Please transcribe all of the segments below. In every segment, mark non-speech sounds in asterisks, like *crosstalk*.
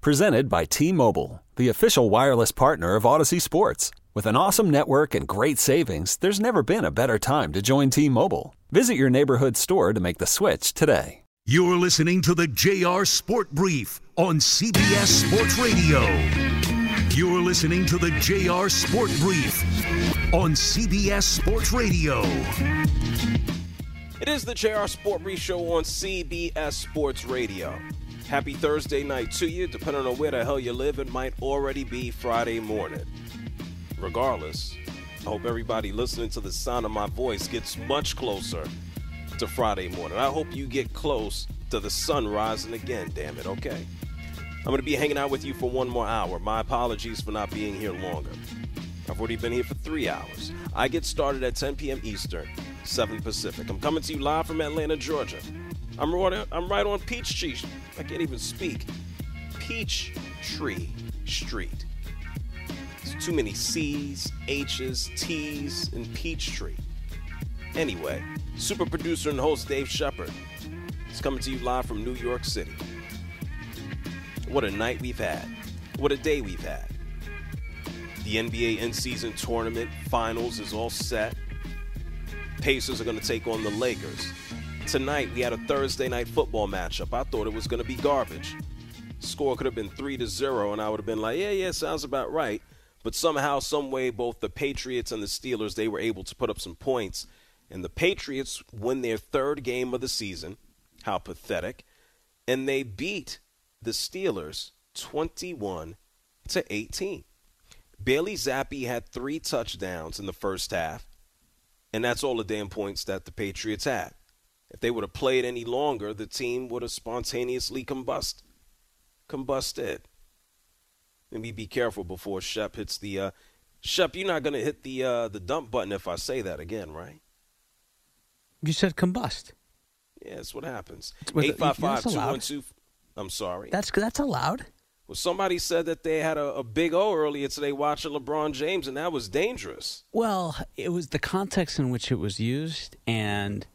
Presented by T Mobile, the official wireless partner of Audacy Sports. With an awesome network and great savings, there's never been a better time to join T Mobile. Visit your neighborhood store to make the switch today. You're listening to the JR Sport Brief on CBS Sports Radio. You're listening to the JR Sport Brief on CBS Sports Radio. It is the JR Sport Brief Show on CBS Sports Radio. Happy Thursday night to you. Depending on where the hell you live, it might already be Friday morning. Regardless, I hope everybody listening to the sound of my voice gets much closer to Friday morning. I hope you get close to the sun rising again, damn it, okay? I'm going to be hanging out with you for one more hour. My apologies for not being here longer. I've already been here for three hours. I get started at 10 p.m. Eastern, 7 Pacific. I'm coming to you live from Atlanta, Georgia. I'm right, I'm right on Peachtree. I can't even speak. Peachtree Street. It's too many C's, H's, T's in Peachtree. Anyway, super producer and host Dave Shepard is coming to you live from New York City. What a night we've had. What a day we've had. The NBA in season tournament finals is all set. Pacers are going to take on the Lakers tonight we had a Thursday night football matchup. I thought it was going to be garbage. Score could have been 3 to 0 and I would have been like, "Yeah, yeah, sounds about right." But somehow some way both the Patriots and the Steelers they were able to put up some points and the Patriots win their third game of the season. How pathetic. And they beat the Steelers 21 to 18. Bailey Zappe had 3 touchdowns in the first half. And that's all the damn points that the Patriots had. If they would have played any longer, the team would have spontaneously combust, combusted. Maybe be careful before Shep hits the. Uh, Shep, you're not going to hit the uh, the dump button if I say that again, right? You said combust. Yeah, that's what happens. Eight five five two one two. I'm sorry. That's that's allowed. Well, somebody said that they had a, a, big O earlier today watching LeBron James, and that was dangerous. Well, it was the context in which it was used, and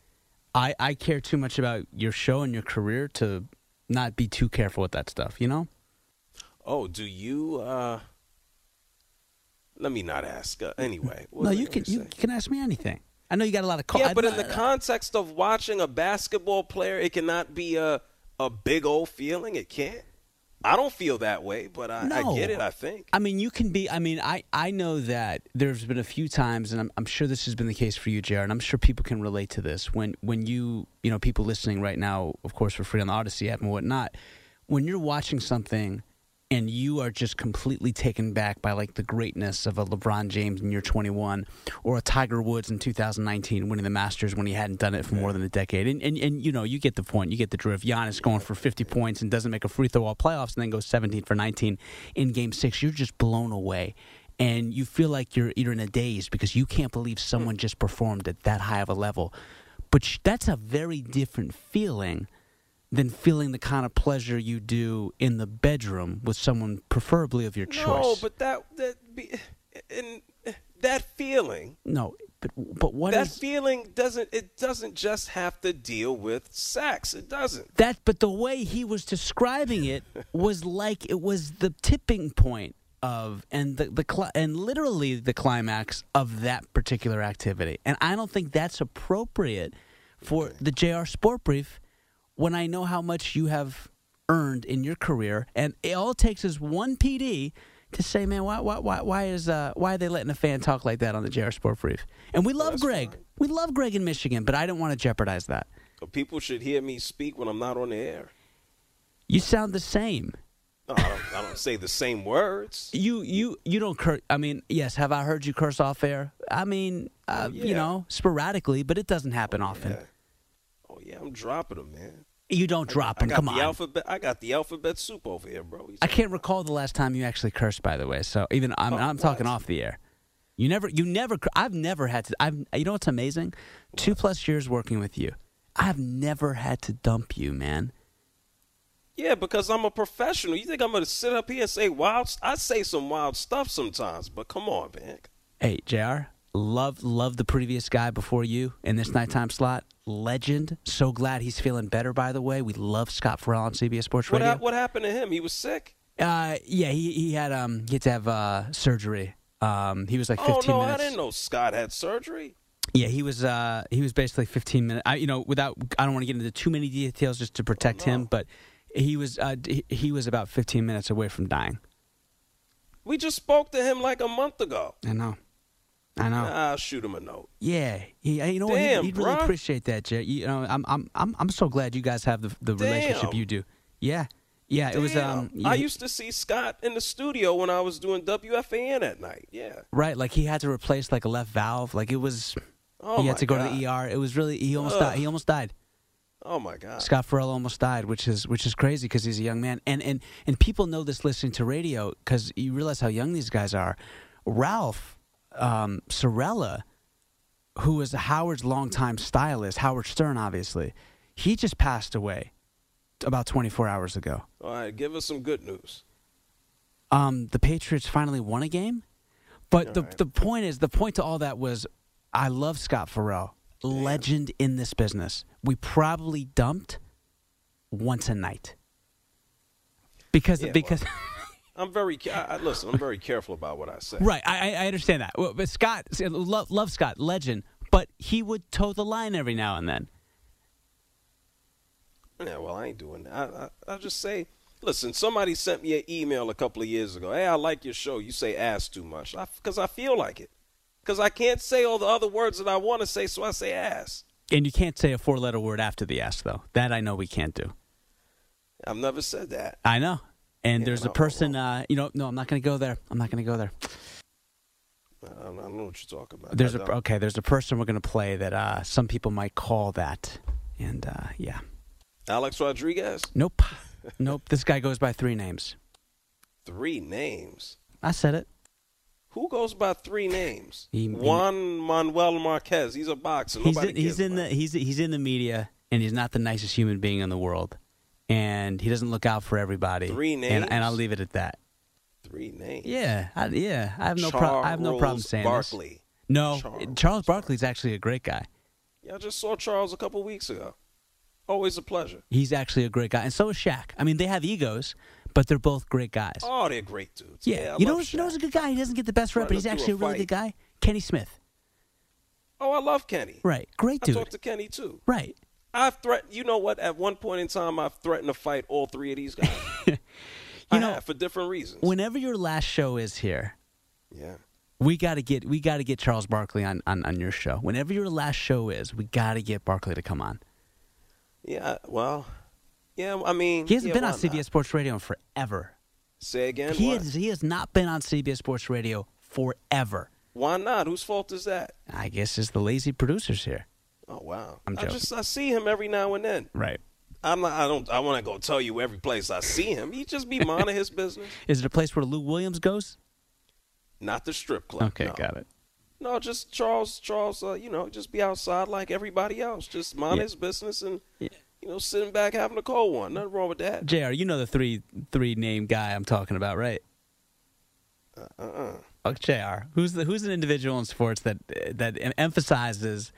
I, I care too much about your show and your career to not be too careful with that stuff, you know? Oh, do you uh let me not ask. Uh, anyway, *laughs* no, you can you can ask me anything. I know you got a lot of. yeah, but in the context of watching a basketball player, it cannot be a a big old feeling. It can't. I don't feel that way, but I, no. I, get it. I think. I mean, you can be. I mean, I, I know that there's been a few times, and I'm, I'm sure this has been the case for you, Jared. And I'm sure people can relate to this. When when you you know people listening right now, of course, for free on the Audacy app and whatnot. When you're watching something and you are just completely taken back by like the greatness of a LeBron James in year 21 or a Tiger Woods in 2019 winning the Masters when he hadn't done it for more than a decade. And, and, and you know, you get the point. You get the drift. Giannis going for 50 points and doesn't make a free throw all playoffs and then goes 17 for 19 in game six. You're just blown away. And you feel like you're, you're in a daze because you can't believe someone just performed at that high of a level. But that's a very different feeling than feeling the kind of pleasure you do in the bedroom with someone preferably of your choice. No, but that that be, and that feeling. No, but but what that is, feeling doesn't it doesn't just have to deal with sex. It doesn't. That but the way he was describing it was *laughs* like it was the tipping point of and the the and literally the climax of that particular activity. And I don't think that's appropriate for the JR Sport Brief when I know how much you have earned in your career, and it all takes is one PD to say, man, why, why, why, why is, uh, why are they letting a fan talk like that on the JR Sport Brief? And we love Greg. Fine. We love Greg in Michigan, but I don't want to jeopardize that. People should hear me speak when I'm not on the air. You sound the same. No, I don't, I don't say the same words. You, you, you don't curse. I mean, yes. Have I heard you curse off air? I mean, uh, oh, yeah. you know, sporadically, but it doesn't happen oh, often. Yeah. Oh yeah, I'm dropping them, man. You don't drop I them. Come the on. alphabet. I got the alphabet soup over here, bro. You I can't recall the last time you actually cursed. By the way, so even I'm, Oh, I'm talking off the air. You never, you never. I've never had to. I've. You know what's amazing? Two plus years working with you, I've never had to dump you, man. Yeah, because I'm a professional. You think I'm gonna sit up here and say wild? I say some wild stuff sometimes, but come on, man. Hey, Jr. Love, love the previous guy before you in this nighttime slot. Legend. So glad he's feeling better. By the way, we love Scott Farrell on CBS Sports What, Radio. hap- what happened to him? He was sick. Uh, yeah, he he had um he had to have uh surgery. Um, he was like 15 Oh no, minutes. I didn't know Scott had surgery. Yeah, he was. Uh, he was basically 15 minutes. I, you know, without I don't want to get into too many details just to protect Oh, no. him, but he was. Uh, he, he was about 15 minutes away from dying. We just spoke to him like a month ago. I know. I know. I'll shoot him a note. yeah, he, you know what? He'd- he'd, really bruh. appreciate that, Jay. You know, I'm I'm I'm I'm so glad you guys have the the relationship you do. Yeah, yeah. It was um. Damn. I used to see Scott in the studio when I was doing WFAN at night. Yeah. right. Like he had to replace like a left valve. Like it was. Oh he had to go God. to the ER. It was really. He almost Ugh. died. He almost died. Oh my God. Scott Farrell almost died, which is which is crazy because he's a young man, and and and people know this listening to radio because you realize how young these guys are. Ralph um, Cirella, who was Howard's longtime stylist, Howard Stern, obviously, he just passed away about 24 hours ago. All right, give us some good news. Um, the Patriots finally won a game, but the right. the point is the point to all that was I love Scott Farrell, legend in this business. We probably dumped once a night because Yeah, because *laughs* I'm very. I, I, listen, I'm very careful about what I say. right I I- I understand that but Scott love love Scott legend, but he would toe the line every now and then. Yeah, well, I ain't doing that. I, I, I just say, listen, somebody sent me an email a couple of years ago. Hey, I like your show. You say ass too much. Because I, feel like it. Because I can't say all the other words that I want to say, so I say ass. And you can't say a four letter word after the ass, though. That I know we can't do. I've never said that. I know. And Yeah, there's a no, person, uh, you know, no, I'm not going to go there. I'm not going to go there. I don't, I don't know what you're talking about. There's I a don't. okay. There's a person we're going to play that uh, some people might call that, and uh, yeah, Alex Rodriguez? nope, nope. This guy goes by three names. Three names. I said it. Who goes by three names? He- he- Juan Manuel Marquez. He's a boxer. He's in, he's in the him. he's he's in the media, and he's not the nicest human being in the world, and he doesn't look out for everybody. Three and, and? I'll leave it at that. Three names. Yeah, I, yeah. I have no problem. I have no problem saying Barkley. this. No, Charles Charles Barkley's actually a great guy. Yeah, I just saw Charles a couple weeks ago. Always a pleasure. He's actually a great guy, and so is Shaq. I mean, they have egos, but they're both great guys. Oh, they're great dudes. Yeah, I you know, love you know, Shaq. who's a good guy. He doesn't get the best rep, but he's actually a a really good guy. Kenny Smith, Oh, I love Kenny. right? Great dude. I talked to Kenny too. right? I've threatened. You know what? At one point in time, I've threatened to fight all three of these guys. *laughs* you I know, have, for different reasons. Whenever your last show is here, yeah. we got to get we got to get Charles Barkley on, on on your show. Whenever your last show is, we got to get Barkley to come on. Yeah. Well. Yeah. I mean, He hasn't yeah, been on CBS not? Sports Radio in forever. Say again. He what? has he has not been on CBS Sports Radio forever. Why not? Whose fault is that? I guess it's the lazy producers here. Oh wow. I'm I just I see him every now and then. Right. I'm not. I don't. I want to go tell you every place I see him. He just be minding his business. *laughs* Is it a place where Lou Williams goes? Not the strip club. Okay, no. got it. No, just Charles. Charles. Uh, you know, just be outside like everybody else. Just mind Yeah. his business and Yeah. you know, sitting back having a cold one. Nothing wrong with that. Jr. You know the three three name guy I'm talking about, right? Uh. uh Oh, Jr. Who's the who's an individual in sports that that emphasizes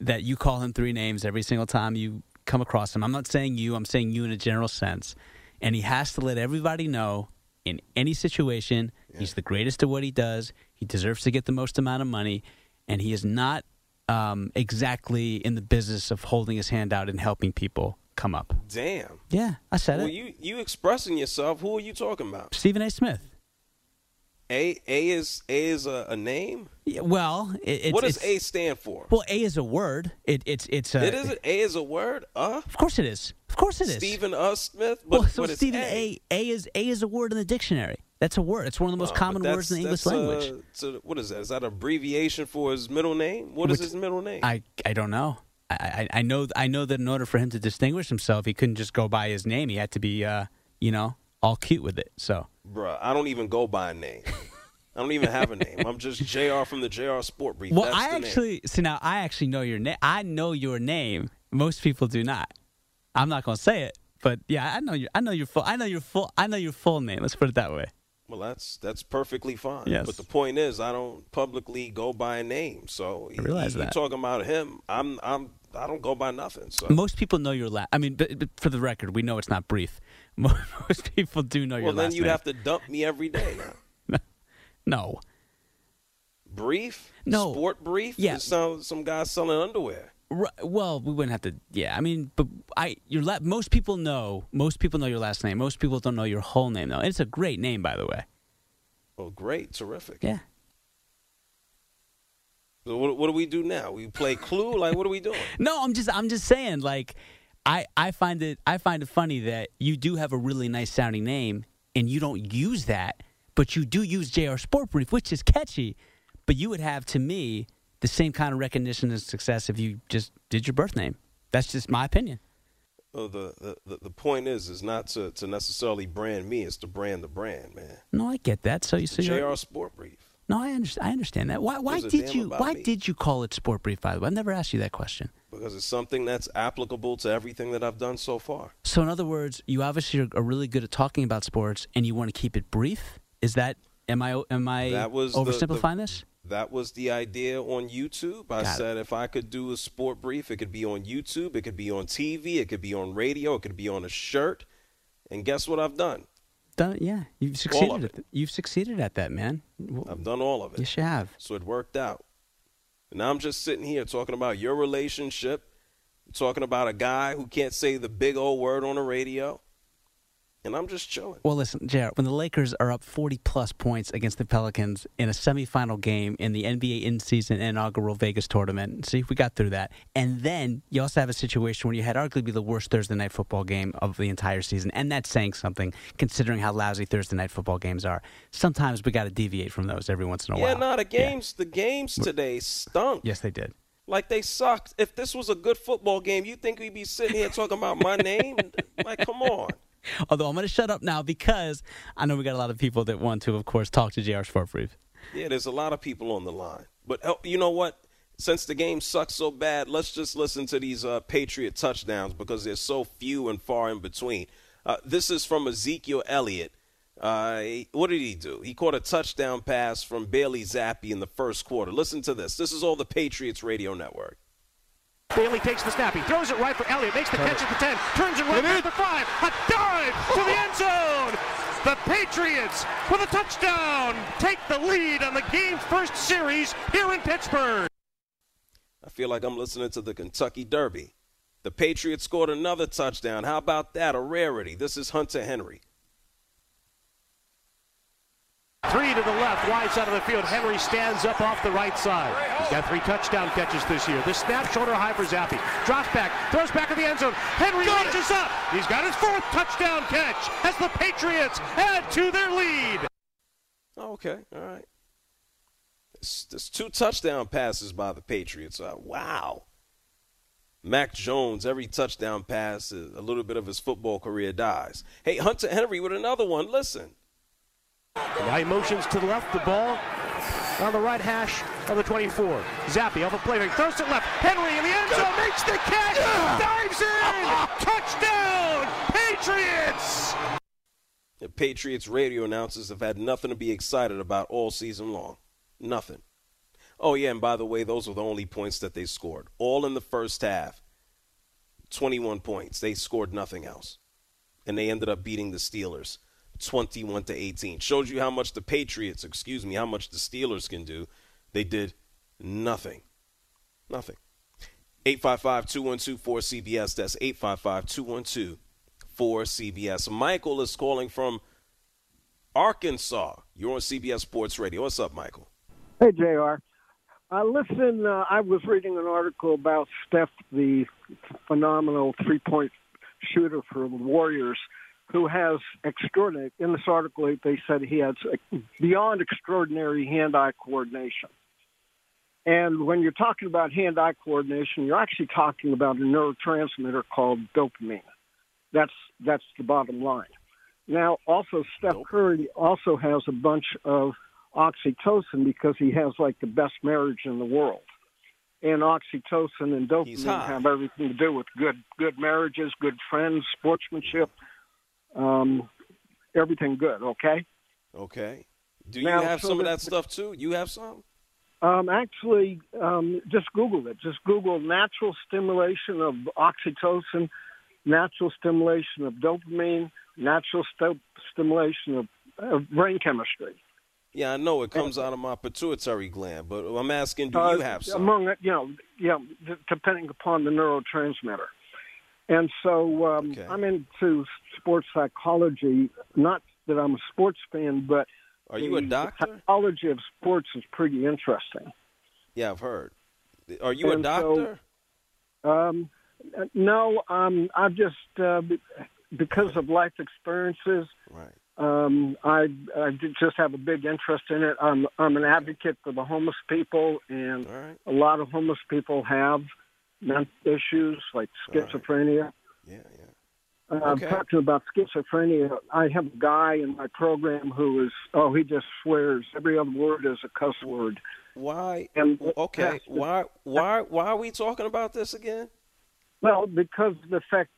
that you call him three names every single time you come across him. I'm not saying you. I'm saying you in a general sense, and he has to let everybody know in any situation he's the greatest at what he does. He deserves to get the most amount of money, and he is not um, exactly in the business of holding his hand out and helping people come up. Damn. Yeah, I said Well, it. you you expressing yourself. Who are you talking about? Stephen A. Smith. A A is A is a, a name. Yeah, well, it, it's, what does it's- A stand for? Well, A is a word. It, it's it's a. it is A is a word. Uh. Of course it is. Of course it is. Stephen Uh Smith. But, well, so but Stephen A. A. A is A is a word in the dictionary. That's a word. It's one of the most but common words in the English language. Uh, so what is that? Is that An abbreviation for his middle name? What is Which- his middle name? I I don't know. I, I, I know I know that in order for him to distinguish himself, he couldn't just go by his name. He had to be, uh, you know, all cute with it. So, Bruh, I don't even go by a name. I don't even have a name. I'm just Jr. from the Jr. Sport Brief. well, That's I the name. actually see now. I actually know your name. I know your name. Most people do not. I'm not gonna say it, but yeah, I know your. I know your full. I know your full. I know your full name. Let's put it that way. Well, that's that's perfectly fine. Yes. But the point is, I don't publicly go by a name. So I realize you, that. are talking about him. I'm I'm I don't go by nothing. So Most people know your last. I mean, but, but for the record, we know it's not brief. *laughs* Most people do know your last name. well, then you'd have to dump me every day. *laughs* No. Brief? No. Sport brief? Yeah. Sounds some guy selling underwear. Right, well, we wouldn't have to. Yeah, I mean, but I your la- most people know. Most people know your last name. Most people don't know your whole name though. And it's a great name, by the way. Oh, great, terrific. Yeah. So what, what do we do now? We play Clue? like, what are we doing? *laughs* No, I'm just I'm just saying like I I find it I find it funny that you do have a really nice sounding name and you don't use that, but you do use JR Sport Brief, which is catchy, but you would have to me the same kind of recognition and success if you just did your birth name. That's just my opinion. Oh, the, the, the, point is, is not to, to necessarily brand me. It's to brand the brand, man. No, I get that. So you so you're, JR Sport Brief. No, I understand. I understand that. Why? Why did you? Why me. did you call it Sport Brief? By the way, I've never asked you that question. Because it's something that's applicable to everything that I've done so far. So, in other words, you obviously are, really good at talking about sports, and you want to keep it brief. Is that? Am I? Am I That was oversimplifying the- this? That was the idea on YouTube. I Got it. said if I could do a sport brief, it could be on YouTube, it could be on TV, it could be on radio, it could be on a shirt. And guess what I've done? Done, yeah, you've succeeded. At th- you've succeeded at that, man. Well, I've done all of it. yes, you have. So it worked out. And now I'm just sitting here talking about your relationship, talking about a guy who can't say the big old word on the radio. And I'm just chilling. Well, listen, Jared, when the Lakers are up 40 plus points against the Pelicans in a semifinal game in the NBA in season inaugural Vegas tournament, see, if we got through that. And then you also have a situation where you had arguably the worst Thursday night football game of the entire season. And that's saying something considering how lousy Thursday night football games are. Sometimes we got to deviate from those every once in a while. yeah, while. nah, the games, the games today stunk. Yes, they did. Like they sucked. If this was a good football game, you think we'd be sitting here talking about my name? *laughs* like, come on. *laughs* Although I'm going to shut up now because I know we got a lot of people that want to, of course, talk to JR Sport Brief. Yeah, there's a lot of people on the line. But uh, you know what? Since the game sucks so bad, let's just listen to these uh, Patriot touchdowns because they're so few and far in between. Uh, this is from Ezekiel Elliott. Uh, what did he do? He caught a touchdown pass from Bailey Zappe in the first quarter. Listen to this. This is all the Patriots radio network. Bailey takes the snap. He throws it right for Elliott. Makes the catch at the 10. Turns it right back the 5. A dive to the end zone. The Patriots, with a touchdown, take the lead on the game's first series here in Pittsburgh. I feel like I'm listening to the Kentucky Derby. The Patriots scored another touchdown. How about that? A rarity. This is Hunter Henry. Three to the left, wide side of the field. Henry stands up off the right side. He's got three touchdown catches this year. The snap, shoulder high for Zappe. Drops back, throws back in the end zone. Henry reaches up. He's got his fourth touchdown catch as the Patriots add to their lead. Oh, okay, all right. There's, two touchdown passes by the Patriots. Uh, wow. Mac Jones, every touchdown pass, a little bit of his football career dies. Hey, Hunter Henry with another one. Listen. Now he motions to the left, the ball on the right hash of the 24. Zappe off a play fake, throws it left. Henry in the end zone makes the catch, dives in, *laughs* touchdown, Patriots! The Patriots radio announcers have had nothing to be excited about all season long. Nothing. Oh, yeah, and by the way, those were the only points that they scored. All in the first half. 21 points. They scored nothing else. And they ended up beating the Steelers 21 to 18. Shows you how much the Patriots, excuse me, how much the Steelers can do. They did nothing. Nothing. 855-212-4CBS. That's 855-212-4CBS. Michael is calling from Arkansas. You're on CBS Sports Radio. What's up, Michael? Hey, JR. Uh, listen, uh, I was reading an article about Steph, the phenomenal three point shooter for the Warriors, who has extraordinary, in this article, they said he has beyond extraordinary hand eye coordination. And when you're talking about hand-eye coordination, you're actually talking about a neurotransmitter called dopamine. That's that's the bottom line. Now, also Steph Curry also has a bunch of oxytocin because he has like the best marriage in the world. And oxytocin and dopamine have everything to do with good good marriages, good friends, sportsmanship, um, everything good. Okay. Okay. Do you Now, have so some of that stuff too? You have some? Um, actually, um, just Google it. Just Google natural stimulation of oxytocin, natural stimulation of dopamine, natural st- stimulation of, of brain chemistry. Yeah, I know it comes out of my pituitary gland, but I'm asking, do Uh, you have some? Among you know, yeah, depending upon the neurotransmitter. And so um, Okay. I'm into sports psychology. Not that I'm a sports fan, but Are you a the doctor? psychology of sports is pretty interesting. Yeah, I've heard. Are you a And so- doctor? Um, uh, no, um, I've just uh, because of life experiences, Right. um, I, I just have a big interest in it. I'm I'm an advocate for the homeless people, and right. a lot of homeless people have mental issues like All right. schizophrenia. Yeah, yeah. Uh, Okay. Talking about schizophrenia, I have a guy in my program who is oh he just swears every other word is a cuss word. Why? And Okay. Why? Why? Why are we talking about this again? Well, because of the effect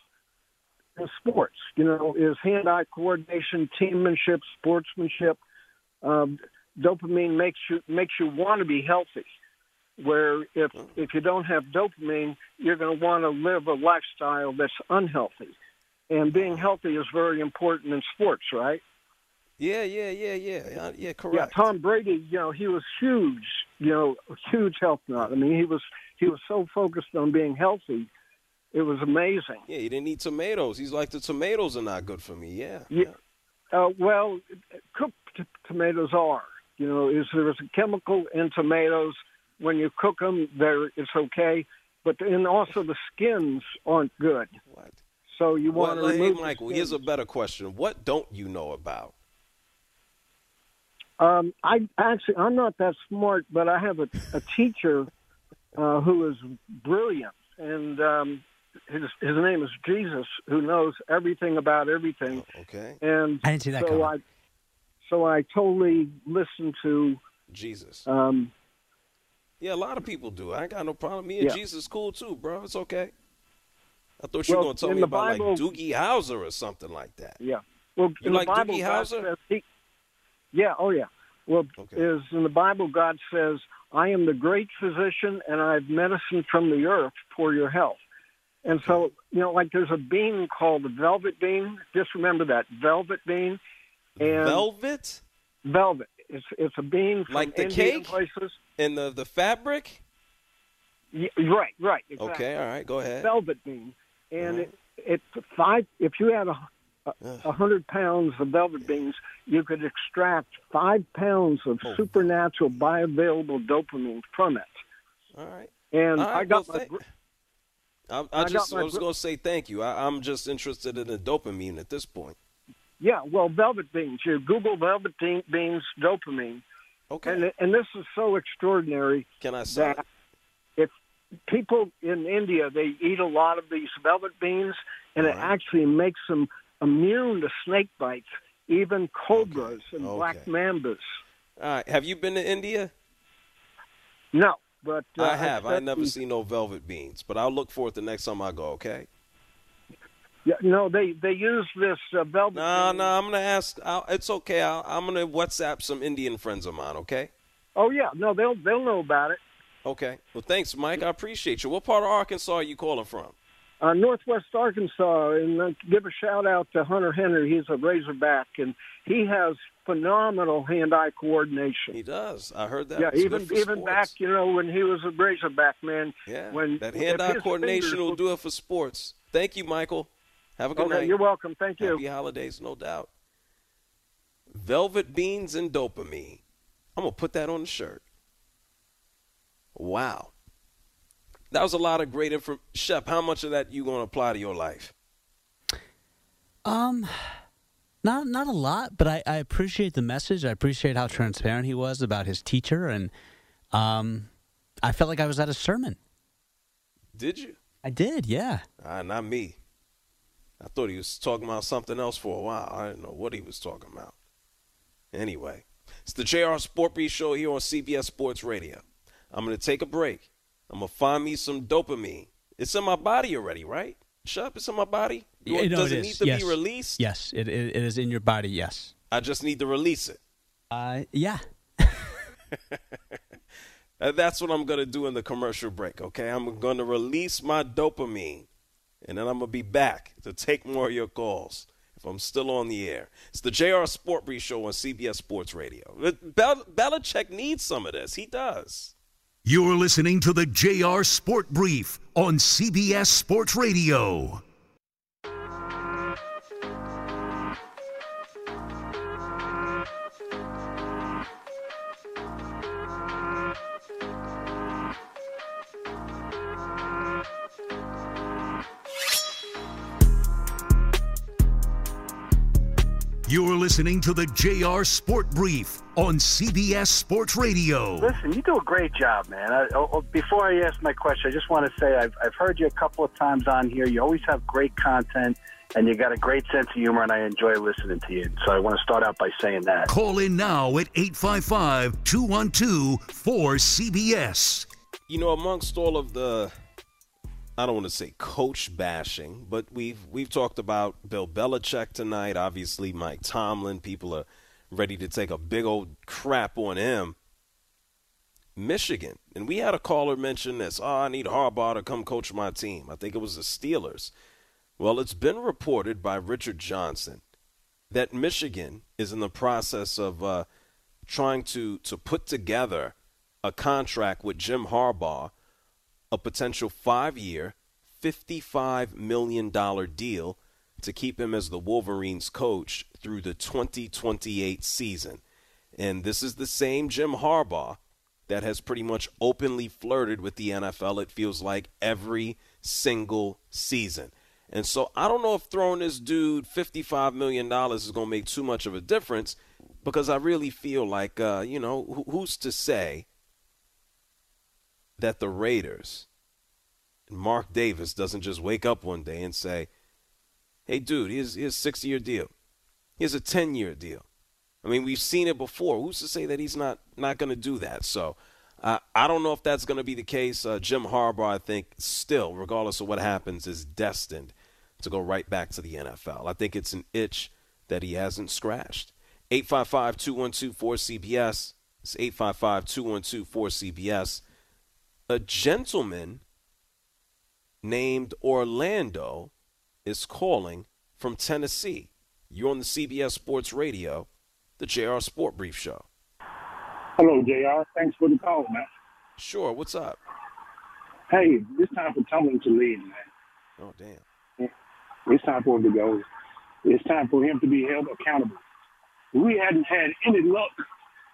in sports, you know, is hand-eye coordination, teammanship, sportsmanship. Um, dopamine makes you makes you want to be healthy. Where if if you don't have dopamine, you're going to want to live a lifestyle that's unhealthy. And being healthy is very important in sports, right? Yeah, yeah, yeah, yeah, yeah. Correct. Yeah, Tom Brady, you know, he was huge, you know, huge health nut. I mean, he was he was so focused on being healthy, it was amazing. Yeah, he didn't eat tomatoes. He's like the tomatoes are not good for me. Yeah. Yeah. Uh, well, cooked t- tomatoes are. You know, is there is a chemical in tomatoes. When you cook them, there it's okay, but then also the skins aren't good. What? So you want Well, to hey, remove. the Michael. Here's a better question. What don't you know about? Um, I actually I'm not that smart, but I have a, a teacher uh, who is brilliant, and um, his his name is Jesus, who knows everything about everything. Okay. And I didn't see that so coming. I so I totally listen to. Jesus. Um, Yeah, a lot of people do. I ain't got no problem. Me and Yeah. Jesus cool too, bro. It's okay. I thought you were gonna tell me about Bible- like Doogie Howser or something like that. Yeah. Well, You in like the Bible, Doogie God Howser? he, yeah. Oh, yeah. Well, Okay. is in the Bible, God says, "I am the great physician, and I have medicine from the earth for your health." And so, you know, like there's a bean called the velvet bean. Just remember that velvet bean. And Velvet velvet. It's it's a bean from Like the Indian cake? places. And the the fabric. Y- right, right. Exactly. Okay, all right, go ahead. velvet bean, and Alright. it, it five. If you had a a, hundred pounds of velvet beans, you could extract five pounds of Oh. supernatural bioavailable dopamine from it. All right. And All right, I got well, my I, I, I just I was gr- gonna say thank you. I, I'm just interested in the dopamine at this point. yeah. Well, velvet beans. You Google velvet beans dopamine, Okay. and and this is so extraordinary Can I say? that if people in India they eat a lot of these velvet beans, and it actually makes them immune to snake bites, even cobras and Okay. black mambas. All right. Have you been to India? No, but uh, I have. I never we- seen no velvet beans, but I'll look for it the next time I go. Okay. Yeah, no, they they use this uh, velvet. No, bean. no. I'm gonna ask. I'll, it's okay. I'll, I'm gonna WhatsApp some Indian friends of mine. Okay. Oh yeah, no, they'll they'll know about it. Okay. Well, thanks, Mike. I appreciate you. What part of Arkansas are you calling from? Uh, Northwest Arkansas, and uh, give a shout out to Hunter Henry. He's a Razorback, and he has phenomenal hand-eye coordination. He does. I heard that. yeah, It's even even sports. back, you know, when he was a Razorback man. Yeah. when that hand-eye coordination will do it for sports. Thank you, Michael. Have a good Okay, night. you're welcome. Thank you. Happy holidays, no doubt. Velvet beans and dopamine. I'm gonna put that on the shirt. Wow. That was a lot of great info. Shep, how much of that you gonna apply to your life? Um, not not a lot, but I, I appreciate the message. I appreciate how transparent he was about his teacher, and um, I felt like I was at a sermon. Did you? I did, yeah. Ah, not me. I thought he was talking about something else for a while. I didn't know what he was talking about. Anyway, it's the JR Sport Brief Show here on CBS Sports Radio. I'm going to take a break. I'm going to find me some dopamine. It's in my body already, right? Shut it's in my body. Yeah, no, Does it it, need to Yes. be released? Yes, it, it, it is in your body, yes. I just need to release it. Uh, yeah. *laughs* That's what I'm going to do in the commercial break, okay? I'm going to release my dopamine, and then I'm going to be back to take more of your calls if I'm still on the air. It's the JR Sport Brief Show on CBS Sports Radio. Bel- Belichick needs some of this. He does. You're listening to the JR Sport Brief on CBS Sports Radio. Listening to the JR Sport Brief on CBS Sports Radio. Listen, you do a great job, man. I, oh, oh, before I ask my question, I just want to say I've, I've heard you a couple of times on here. You always have great content, and you got a great sense of humor, and I enjoy listening to you. So I want to start out by saying that. Call in now at 855 212 4CBS. You know, amongst all of the I don't want to say coach bashing, but we've we've talked about Bill Belichick tonight. Obviously, Mike Tomlin. People are ready to take a big old crap on him. Michigan, and we had a caller mention this. Oh, I need Harbaugh to come coach my team. I think it was the Steelers. Well, it's been reported by Richard Johnson that Michigan is in the process of uh, trying to to put together a contract with Jim Harbaugh a potential five year, $55 million deal to keep him as the Wolverines coach through the 2028 season. And this is the same Jim Harbaugh that has pretty much openly flirted with the NFL, it feels like, every single season. And so I don't know if throwing this dude $55 million is going to make too much of a difference because I really feel like, uh, you know, who's to say that the Raiders Mark Davis doesn't just wake up one day and say, hey, dude, here's, here's a six year deal. Here's a 10 year deal. I mean, we've seen it before. Who's to say that he's not, not going to do that? So uh, I don't know if that's going to be the case. Uh, Jim Harbaugh, I think, still, regardless of what happens, is destined to go right back to the NFL. I think it's an itch that he hasn't scratched. 855 212 4CBS. It's 855 212 4CBS. A gentleman named Orlando is calling from Tennessee. You're on the CBS Sports Radio, the JR Sport Brief Show. Hello, JR. Thanks for the call, man. Sure, what's up? Hey, it's time for Tomlin to leave, man. Oh, damn. It's time for him to go. It's time for him to be held accountable. We hadn't had any luck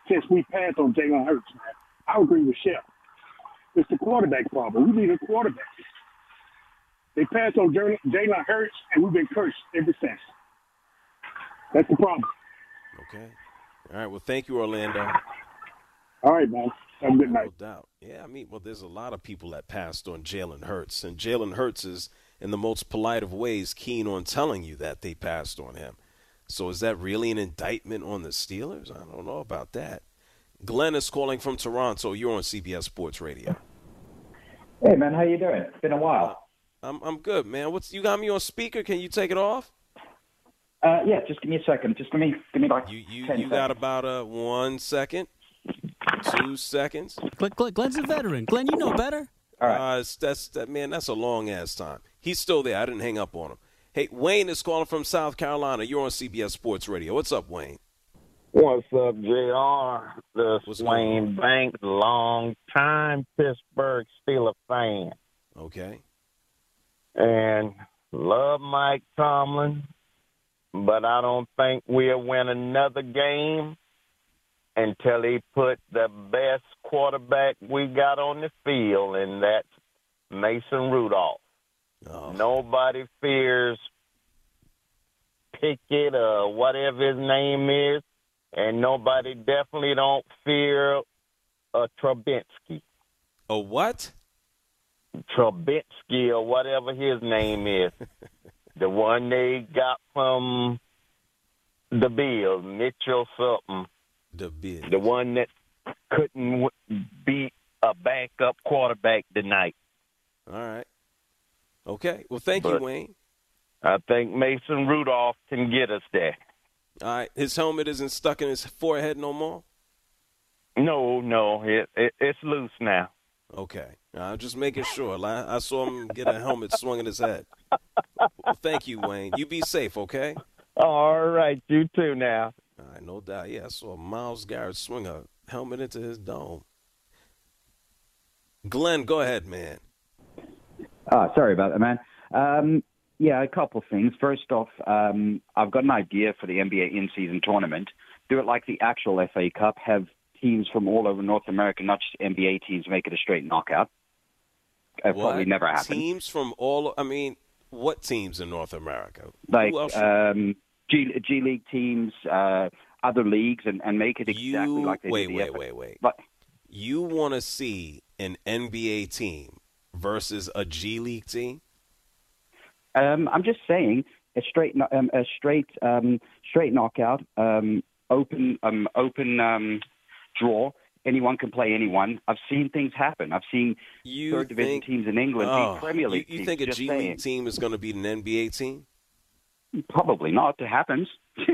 since we passed on Jalen Hurts, man. I agree with Shep. It's the quarterback problem. We need a quarterback. They passed on Jalen Hurts, and we've been cursed ever since. That's the problem. Okay. All right, well, thank you, Orlando. All right, man. Have a good night. No doubt. Yeah, I mean, well, there's a lot of people that passed on Jalen Hurts, and Jalen Hurts is, in the most polite of ways, keen on telling you that they passed on him. So is that really an indictment on the Steelers? I don't know about that. Glenn is calling from Toronto. You're on CBS Sports Radio. Hey man, how you doing? It's been a while. I'm I'm good, man. What's you got me on speaker? Can you take it off? Uh, yeah, just give me a second. Just give me, give me like You you, 10 you got seconds. about uh one second, two seconds. Glenn, Glenn, Glenn's a veteran. Glenn, you know better. All right. Uh, that's that man. That's a long ass time. He's still there. I didn't hang up on him. Hey, Wayne is calling from South Carolina. You're on CBS Sports Radio. What's up, Wayne? What's up, JR? The What's Wayne Banks, long time Pittsburgh Steeler fan. Okay. And love Mike Tomlin, but I don't think we'll win another game until he put the best quarterback we got on the field, and that's Mason Rudolph. Oh, Nobody fears Pickett or whatever his name is, and nobody definitely don't fear a Trubinsky. A what? Trubinsky or whatever his name is. *laughs* the one they got from the Bills, Mitchell something. The Bills. The one that couldn't w- beat a backup quarterback tonight. All right. Okay. Well, thank you, Wayne. I think Mason Rudolph can get us there. All right. His helmet isn't stuck in his forehead no more. No, no, it, it it's loose now. Okay. I'm just making sure. I I saw him get a helmet swung in his head. Well, thank you, Wayne. You be safe, okay? All right, you too now. All right, no doubt. Yeah, I saw Myles Garrett swing a helmet into his dome. Glenn, go ahead, man. Ah, sorry about that, man. Um, yeah, a couple things. First off, um, I've got an idea for the NBA in-season tournament. Do it like the actual FA Cup. Have teams from all over North America, not just NBA teams, make it a straight knockout. It probably never happened. Teams from all. I mean, what teams in North America? like um, G, G League teams, uh, other leagues, and, and make it exactly you like they wait, do the wait, wait, wait. But You want to see an NBA team versus a G League team? Um, I'm just saying a straight, um, a straight, um, straight knockout, um, open, um, open um, draw. Anyone can play anyone. I've seen things happen. I've seen You third division think- teams in England Oh, beat Premier you- League you, teams. think a saying. League team is going to beat an NBA team? Probably not. It happens. *laughs*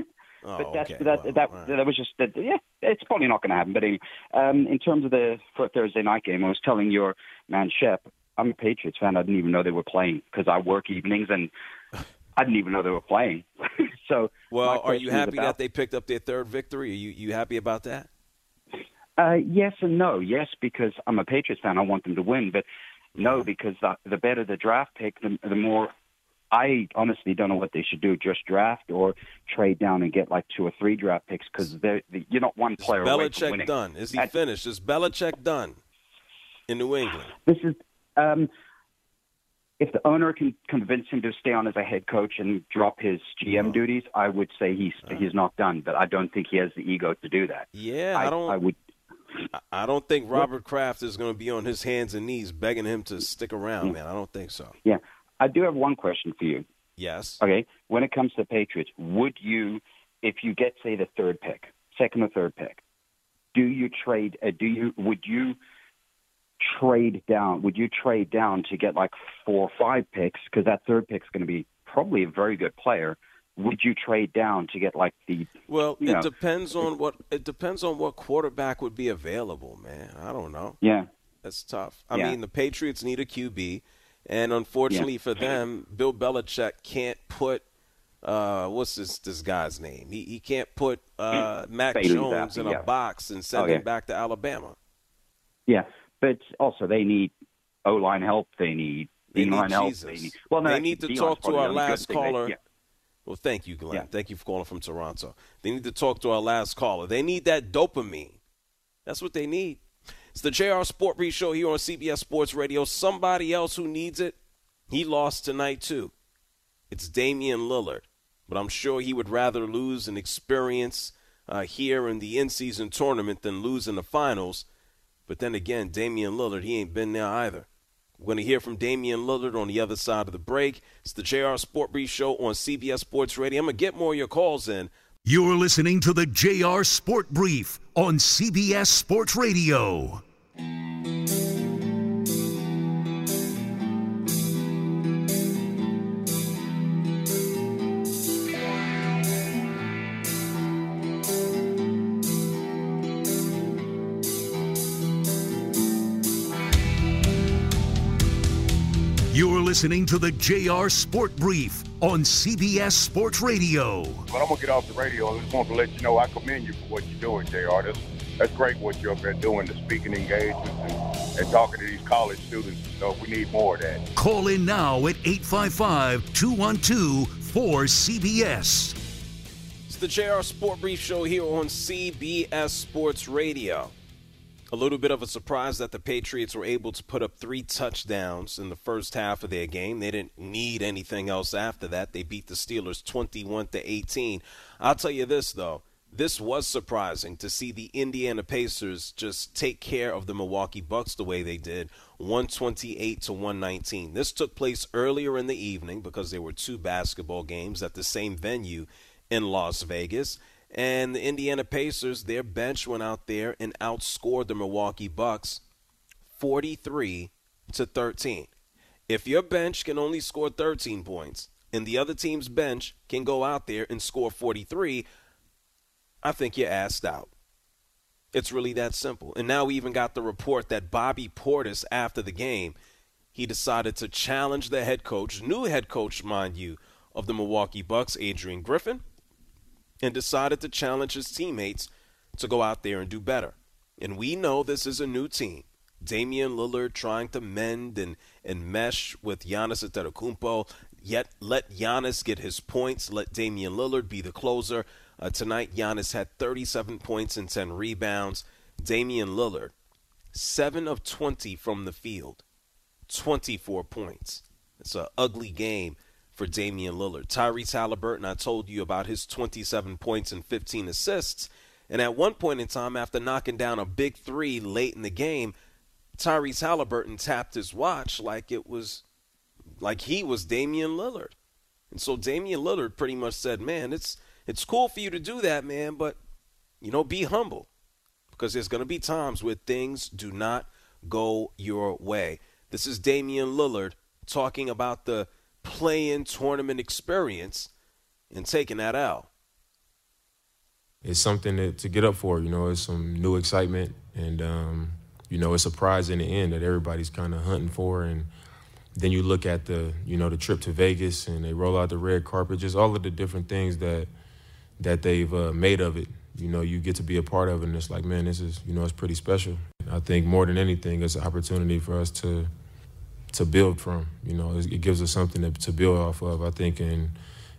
Oh, but that's okay. that well, that right. that was just that. Yeah, it's probably not going to happen. But anyway, um, in terms of the Thursday night game, I was telling your man Shep, I'm a Patriots fan. I didn't even know they were playing because I work evenings and I didn't even know they were playing. *laughs* so, Well, are you happy about- that they picked up their third victory? Are you you happy about that? Uh, yes and no. Yes, because I'm a Patriots fan. I want them to win. But no, because the, the better the draft pick, the, the more. I honestly don't know what they should do. Just draft or trade down and get like two or three draft picks because they're you're not one Is player away from Belichick winning. done? Is he At- finished? Is Belichick done in New England? This is um, if the owner can convince him to stay on as a head coach and drop his GM duties, I would say he's he's not done. But I don't think he has the ego to do that. Yeah, I, I, don't. I would. I- don't think Robert Kraft is going to be on his hands and knees begging him to stick around, man. I don't think so. Yeah, I do have one question for you. Yes. Okay, when it comes to the Patriots, would you, if you get say the third pick, second or third pick, do you trade? Uh, do you would you trade down? Would you trade down to get like four or five picks? Because that third pick's going to be probably a very good player. Would you trade down to get like the? Well, it know, depends on what it depends on what quarterback would be available, man. I don't know. Yeah, That's tough. I Yeah. mean, the Patriots need a QB, and unfortunately for them, Bill Belichick can't put uh, what's this this guy's name? He he can't put uh, *clears throat* Mac Bailey Jones Zappe, in a yeah. box and send Oh, him back to Alabama. yeah, but also they need O line help. They need they need line help. They need. Well, no, They need to D-line's talk to our the only good last thing they- caller. yeah. Well, thank you, Glenn. Yeah. Thank you for calling from Toronto. They need to talk to our last caller. They need that dopamine. That's what they need. It's the JR Sport Brief Show here on CBS Sports Radio. Somebody else who needs it, he lost tonight too. It's Damian Lillard. But I'm sure he would rather lose an experience uh, here in the in-season tournament than lose in the finals. But then again, Damian Lillard, he ain't been there either. We're going to hear from Damian Lillard on the other side of the break. It's the JR Sport Brief Show on CBS Sports Radio. I'm going to get more of your calls in. You're listening to the JR Sport Brief on CBS Sports Radio. Listening to the JR Sport Brief on CBS Sports Radio. But I'm gonna get off the radio. I just want to let you know I commend you for what you're doing, Jr. That's, that's great what you're up there doing, the speaking engagements and, and talking to these college students. So we need more of that. Call in now at 855 212 4CBS. It's the JR Sport Brief Show here on CBS Sports Radio. A little bit of a surprise that the Patriots were able to put up three touchdowns in the first half of their game. They didn't need anything else after that. They beat the Steelers 21 to 18. I'll tell you this though, this was surprising to see the Indiana Pacers just take care of the Milwaukee Bucks the way they did, 128 to 119. This took place earlier in the evening because there were two basketball games at the same venue in Las Vegas. And the Indiana Pacers, their bench went out there and outscored the Milwaukee Bucks 43 to 13. If your bench can only score 13 points and the other team's bench can go out there and score 43, I think you're asked out. It's really that simple. And now we even got the report that Bobby Portis, after the game, he decided to challenge the head coach, new head coach, mind you, of the Milwaukee Bucks, Adrian Griffin, and decided to challenge his teammates to go out there and do better. And we know this is a new team. Damian Lillard trying to mend and, and mesh with Giannis Antetokounmpo. Yet let Giannis get his points. Let Damian Lillard be the closer. Uh, tonight, Giannis had 37 points and 10 rebounds. Damian Lillard, 7 of 20 from the field, 24 points. It's an ugly game for Damian Lillard. Tyrese Halliburton, I told you about his 27 points and 15 assists. And at one point in time, after knocking down a big three late in the game, Tyrese Halliburton tapped his watch like it was like he was Damian Lillard. And so Damian Lillard pretty much said, Man, it's it's cool for you to do that, man, but you know, be humble. Because there's gonna be times where things do not go your way. This is Damian Lillard talking about the play-in tournament experience and taking that out. It's something to, to get up for, you know, it's some new excitement and um, you know, it's a prize in the end that everybody's kind of hunting for and then you look at the, you know, the trip to Vegas and they roll out the red carpet, just all of the different things that that they've uh, made of it. You know, you get to be a part of it, and it's like, man, this is, you know, it's pretty special. I think more than anything, it's an opportunity for us to to build from. You know, it gives us something to, to build off of. I think in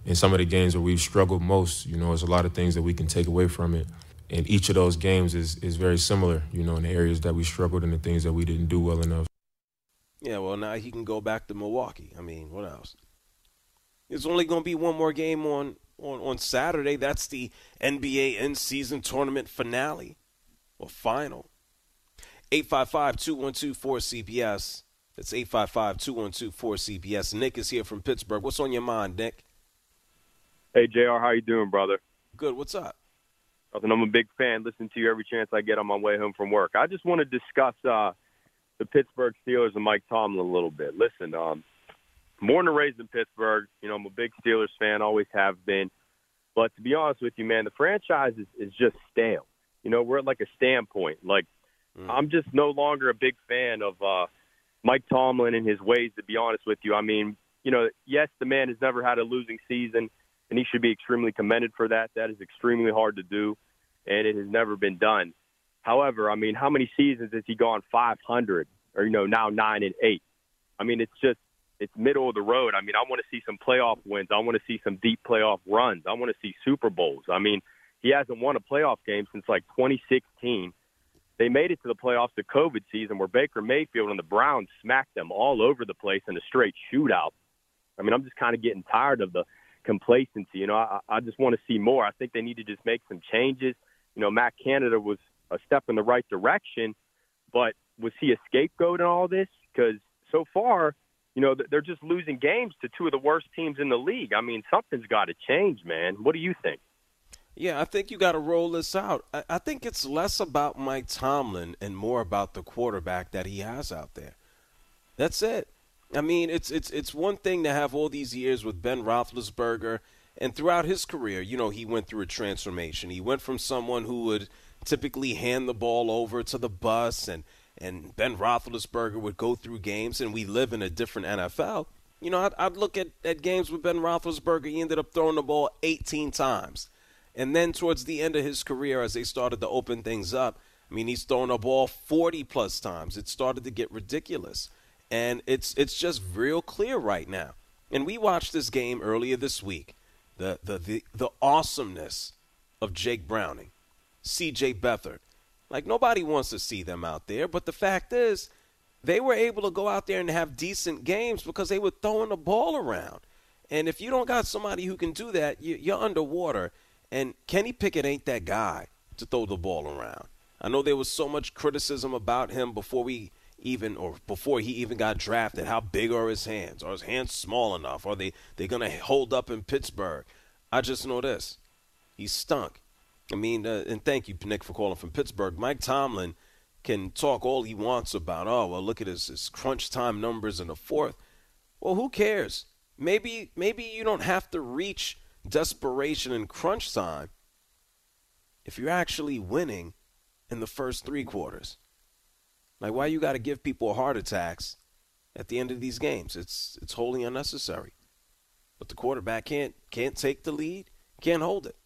in some of the games where we've struggled most, you know, there's a lot of things that we can take away from it. And each of those games is is very similar, you know, in the areas that we struggled and the things that we didn't do well enough. Yeah, well, now he can go back to Milwaukee. I mean, what else? It's only going to be one more game on, on, on Saturday. That's the NBA in season tournament finale or final. 855 212 4CBS. That's 855 212 4CBS. Nick is here from Pittsburgh. What's on your mind, Nick? Hey, JR, how you doing, brother? Good. What's up? Nothing. I'm a big fan. Listen to you every chance I get on my way home from work. I just want to discuss uh, the Pittsburgh Steelers and Mike Tomlin a little bit. Listen, um, born and raised in Pittsburgh. You know, I'm a big Steelers fan, always have been. But to be honest with you, man, the franchise is, is just stale. You know, we're at like a standpoint. Like, mm. I'm just no longer a big fan of uh, Mike Tomlin and his ways, to be honest with you. I mean, you know, yes, the man has never had a losing season, and he should be extremely commended for that. That is extremely hard to do, and it has never been done. However, I mean, how many seasons has he gone 500 or, you know, now nine and eight? I mean, it's just, it's middle of the road. I mean, I want to see some playoff wins. I want to see some deep playoff runs. I want to see Super Bowls. I mean, he hasn't won a playoff game since like 2016. They made it to the playoffs the COVID season where Baker Mayfield and the Browns smacked them all over the place in a straight shootout. I mean, I'm just kind of getting tired of the complacency. You know, I, I just want to see more. I think they need to just make some changes. You know, Matt Canada was a step in the right direction. But was he a scapegoat in all this? Because so far, you know, they're just losing games to two of the worst teams in the league. I mean, something's got to change, man. What do you think? Yeah, I think you got to roll this out. I, I think it's less about Mike Tomlin and more about the quarterback that he has out there. That's it. I mean, it's it's it's one thing to have all these years with Ben Roethlisberger, and throughout his career, you know, he went through a transformation. He went from someone who would typically hand the ball over to the bus and and Ben Roethlisberger would go through games, and we live in a different NFL. You know, I'd, I'd look at, at games with Ben Roethlisberger. He ended up throwing the ball 18 times. And then towards the end of his career, as they started to open things up, I mean, he's thrown a ball 40 plus times. It started to get ridiculous. And it's it's just real clear right now. And we watched this game earlier this week. The the the, the awesomeness of Jake Browning. CJ Beathard. Like nobody wants to see them out there, but the fact is, they were able to go out there and have decent games because they were throwing the ball around. And if you don't got somebody who can do that, you, are underwater. And Kenny Pickett ain't that guy to throw the ball around. I know there was so much criticism about him before we even or before he even got drafted. How big are his hands? Are his hands small enough? Are they they gonna hold up in Pittsburgh? I just know this: he stunk. I mean, uh, and thank you, Nick, for calling from Pittsburgh. Mike Tomlin can talk all he wants about. Oh well, look at his, his crunch time numbers in the fourth. Well, who cares? Maybe maybe you don't have to reach desperation and crunch time if you're actually winning in the first three quarters. Like why you got to give people heart attacks at the end of these games? It's it's wholly unnecessary. But the quarterback can't can't take the lead, can't hold it.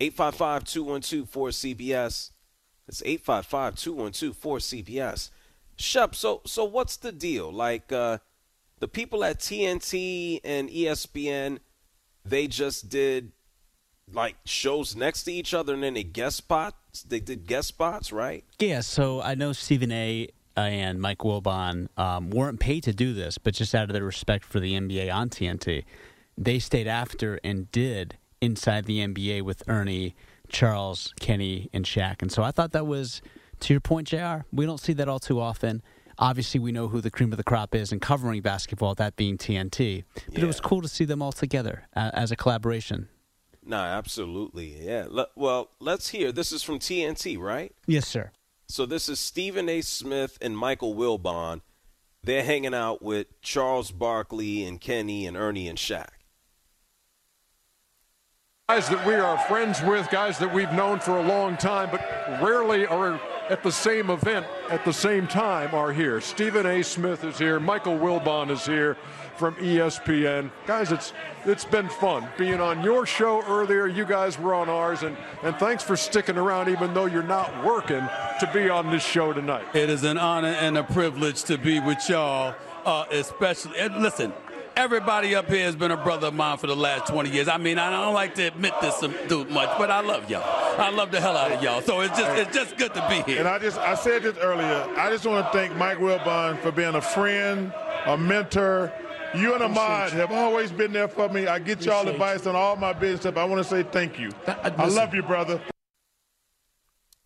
855-212-4CBS. It's 855-212-4CBS. Shep, so so what's the deal? Like uh, the people at TNT and ESPN, they just did like shows next to each other and then they guest spots. They did guest spots, right? Yeah. So I know Stephen A. and Mike Wilbon um, weren't paid to do this, but just out of their respect for the NBA on TNT, they stayed after and did inside the NBA with Ernie, Charles, Kenny, and Shaq. And so I thought that was, to your point, Jr. We don't see that all too often. Obviously, we know who the cream of the crop is in covering basketball, that being TNT. But Yeah. it was cool to see them all together uh, as a collaboration. No, absolutely. Yeah. Le- well, let's hear. This is from TNT, right? Yes, sir. So this is Stephen A. Smith and Michael Wilbon. They're hanging out with Charles Barkley and Kenny and Ernie and Shaq. Guys that we are friends with, guys that we've known for a long time, but rarely are at the same event at the same time are here. Stephen A. Smith is here. Michael Wilbon is here from ESPN. Guys, it's it's been fun being on your show earlier. You guys were on ours, and and thanks for sticking around even though you're not working to be on this show tonight. It is an honor and a privilege to be with y'all, uh, especially. And listen, everybody up here has been a brother of mine for the last 20 years. I mean, I don't like to admit this too much, but I love y'all. I love the hell out of y'all. So it's just it's just good to be here. And I just I said this earlier. I just want to thank Mike Wilbon for being a friend, a mentor. You and Ahmad have always been there for me. I get y'all advice on all my business stuff. I want to say thank you. Uh, I love you, brother.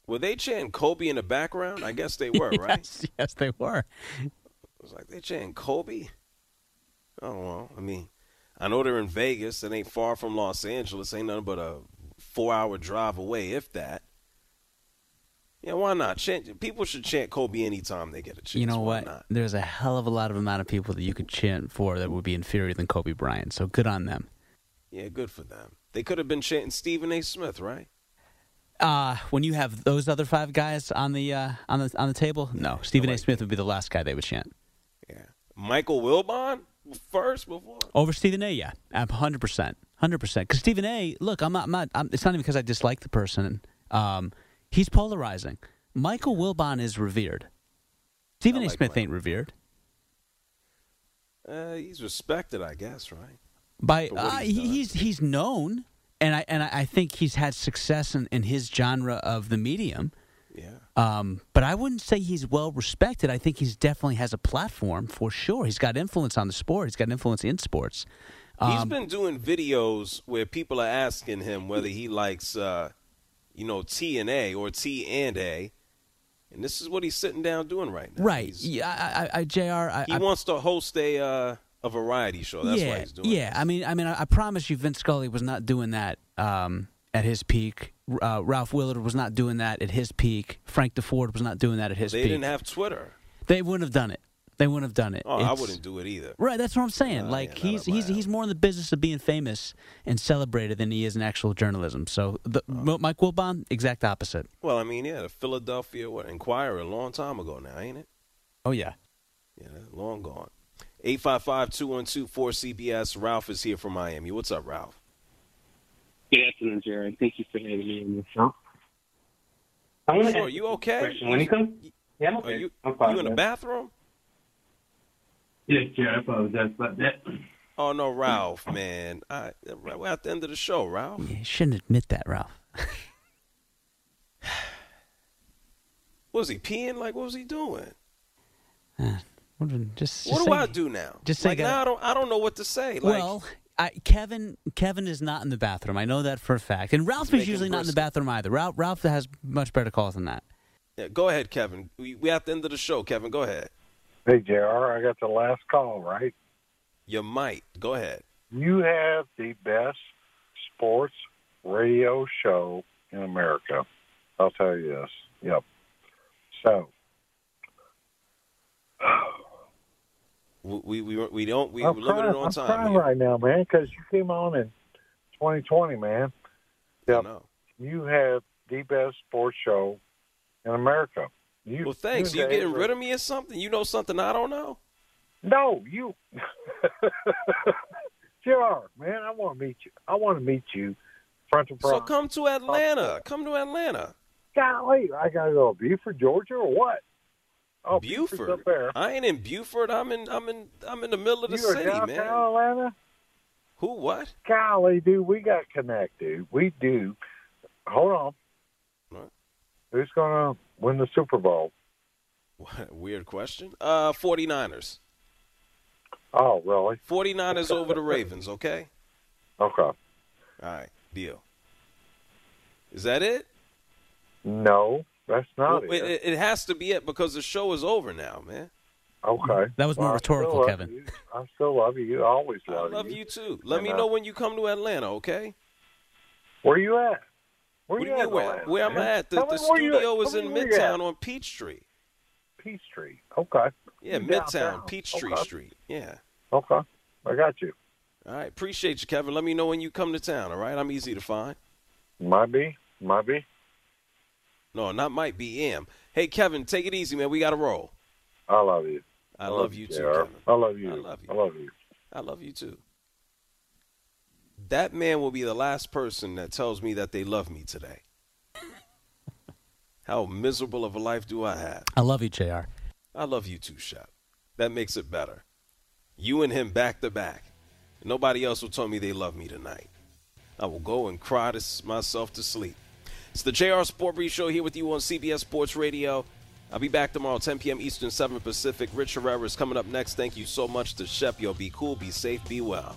Were they chanting Kobe in the background? I guess they *laughs* were, right? yes, yes, they were. It was like they chanting Kobe. Oh well, I mean, I know they're in Vegas. It ain't far from Los Angeles. Ain't nothing but a four-hour drive away, if that. Yeah, why not? Chant, people should chant Kobe anytime they get a chance. You know Why what? not? There's a hell of a lot of amount of people that you could chant for that would be inferior than Kobe Bryant. So good on them. Yeah, good for them. They could have been chanting Stephen A. Smith, right? Uh, when you have those other five guys on the uh, on the on the table, no, Stephen A. Smith would be the last guy they would chant Yeah, Michael Wilbon first before. over Stephen A. Yeah, hundred percent, hundred percent. Because Stephen A. Look, I'm not, I'm not I'm, it's not even because I dislike the person. Um, he's polarizing. Michael Wilbon is revered. Stephen A. like Smith ain't revered. Uh, he's respected, I guess, right? by uh, he's he's he's known, and I and I I think he's had success in, in his genre of the medium. Yeah. Um, but I wouldn't say he's well respected. I think he's definitely has a platform for sure. He's got influence on the sport. He's got influence in sports. He's been doing videos where people are asking him whether he likes, uh, you know, T and A or T and A, and this is what he's sitting down doing right now. right. Yeah. I, I, I Jr. I, He wants to host a uh, a variety show. That's yeah, why he's doing. Yeah, I mean, I mean, I, I promise you, Vin Scully was not doing that um, at his peak. Uh, Ralph Willard was not doing that at his peak. Frank Deford was not doing that at his They peak. They didn't have Twitter. They wouldn't have done it. They wouldn't have done it. Oh, I wouldn't do it either. Right, that's what I'm saying. Nah, like yeah, he's he's he's more in the business of being famous and celebrated than he is in actual journalism. So the, Oh. Mike Wilbon, exact opposite. Well, I mean, yeah, the Philadelphia what, Inquirer a long time ago now, ain't it? Oh yeah. Yeah, long gone. 855-212-4CBS. Ralph is here from Miami. What's up, Ralph? Good afternoon, Jerry. Thank you for having me on the show. I wanna Sure, ask you okay? question. When it comes, yeah, I'm Are okay. you, I'm fine. you in the bathroom? Yes, Jerry. I apologize about that. Oh no, Ralph, man. I, we're at the end of the show, Ralph. You shouldn't admit that, Ralph. *sighs* What was he peeing? Like, what was he doing? Uh, what do- Just, what do say- I do now? just say like get now. I don't, I don't know what to say. Like, well, I, Kevin Kevin is not in the bathroom. I know that for a fact. And Ralph is usually not in the bathroom either. Ralph Ralph has much better calls than that. Yeah, go ahead, Kevin. We we at the end of the show, Kevin. Go ahead. Hey, JR, I got the last call, right? You might. Go ahead. You have the best sports radio show in America. I'll tell you this. Yep. So, We we we, don't we I'm we're limited crying, on I'm time. crying here. right now, man, because you came on in 2020, man. Yep. You have the best sports show in America. You, Well, thanks. you You getting rid of me or something? You know something I don't know? No, you. *laughs* Jr. Man, I want to meet you. I want to meet you front to front. So come to Atlanta. Come to Atlanta. Golly, I gotta go to Buford, Georgia, or what? Oh, Buford. I ain't in Buford. I'm in I'm in I'm in the middle of the you city, man. Atlanta. Who what? Golly, dude, we got connect, dude. We do. Hold on. What? Who's gonna win the Super Bowl? What? Weird question. Uh 49ers. Oh, really? 49ers over the Ravens, okay? *laughs* Okay. All right, deal. Is that it? No, that's not Well, it. it, it has to be it because the show is over now, man. Okay. That was more Well, rhetorical, love Kevin. you. I still love you. I always I love, love you too. Let And, me uh, know when you come to Atlanta, okay? Where are you at? Where What do you you at? mean where, Atlanta, where I'm man? at? The, the me where you at. studio is in me where you at. Midtown on Peachtree. Peachtree. Okay. Yeah, You Midtown, downtown. Peachtree Okay. Street. Yeah. Okay. I got you. All right, appreciate you, Kevin. Let me know when you come to town, all right? I'm easy to find. Might be. Might be. No, not might be, am. Hey, Kevin, take it easy, man. We got to roll. I love you. I love you too, JR. Kevin. I love you. I love you. I love you. I love you too. That man will be the last person that tells me that they love me today. *laughs* How miserable of a life do I have? I love you, Jr. I love you too, Shep. That makes it better. You and him back to back. Nobody else will tell me they love me tonight. I will go and cry this myself to sleep. It's the JR SportBrief Show here with you on CBS Sports Radio. I'll be back tomorrow, 10 p.m. Eastern, 7 Pacific. Rich Herrera is coming up next. Thank you so much to Shep. Yo, be cool, be safe, be well.